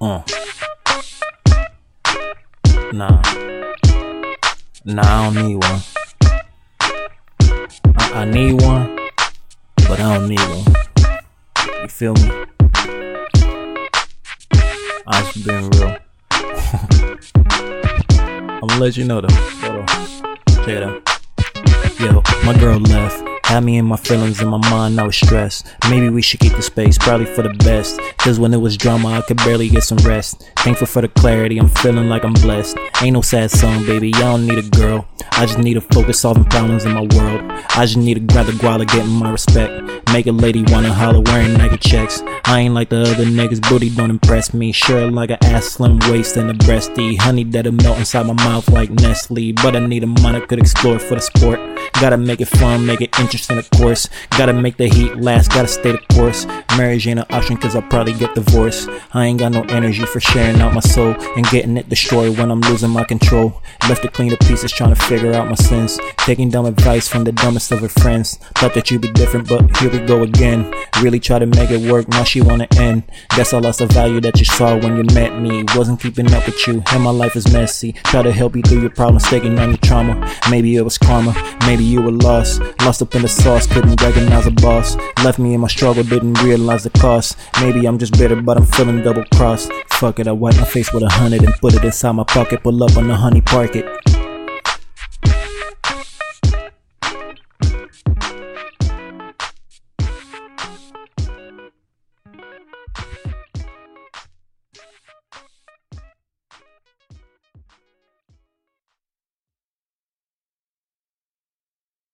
Uh. Nah. Nah, I don't need one. I, I need one, but I don't need one. You feel me? I'm just being real. I'm gonna let you know though. Check it out. Yo, my girl left. Had me in my feelings, in my mind, I was stressed. Maybe we should keep the space, probably for the best. Cause when it was drama, I could barely get some rest. Thankful for the clarity, I'm feeling like I'm blessed. Ain't no sad song, baby, I don't need a girl. I just need to focus solving problems in my world. I just need to grab the guala, getting my respect. Make a lady wanna holler wearing Nike checks. I ain't like the other niggas, booty don't impress me. Sure, like a ass, slim waist, and a breasty. Honey that'll melt inside my mouth like Nestle. But I need a mind I could explore for the sport. Gotta make it fun, make it interesting, of course. Gotta make the heat last, gotta stay the course. Marriage ain't an option, cause I'll probably get divorced. I ain't got no energy for sharing out my soul and getting it destroyed when I'm losing my control. Left to clean the pieces, trying to figure out my sins. Taking dumb advice from the dumbest of her friends. Thought that you'd be different, but here we go again. Really try to make it work, now she wanna end. Guess I lost the value that you saw when you met me. Wasn't keeping up with you, and my life is messy. Try to help you through your problems, taking on your trauma. Maybe it was karma, maybe you were lost. Lost up in the sauce, couldn't recognize a boss. Left me in my struggle, didn't realize the cost. Maybe I'm just bitter, but I'm feeling double crossed. Fuck it, I wipe my face with a hundred and put it inside my pocket. Pull up on the honey, park it.